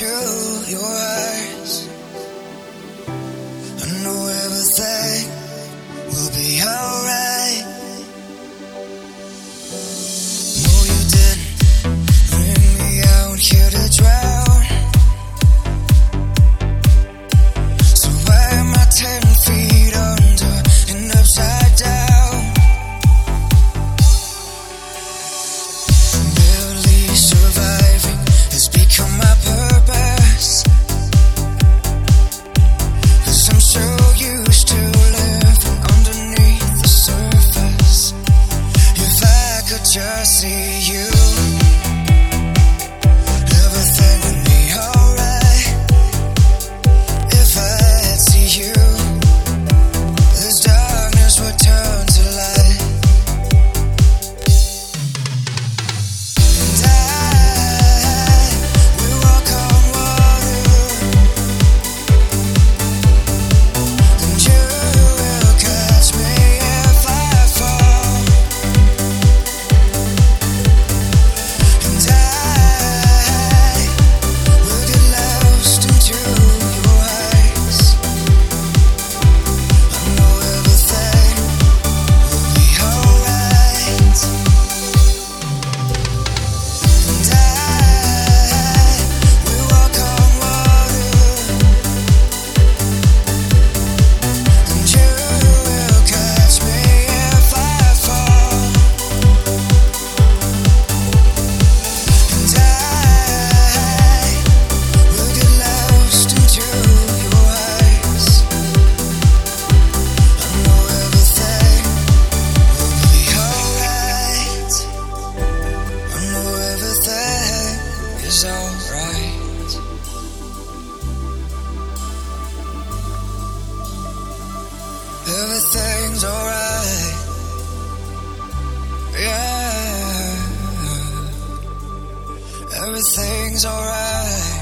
into your eyes. I know everything will be alright. Everything's alright. Yeah, everything's alright.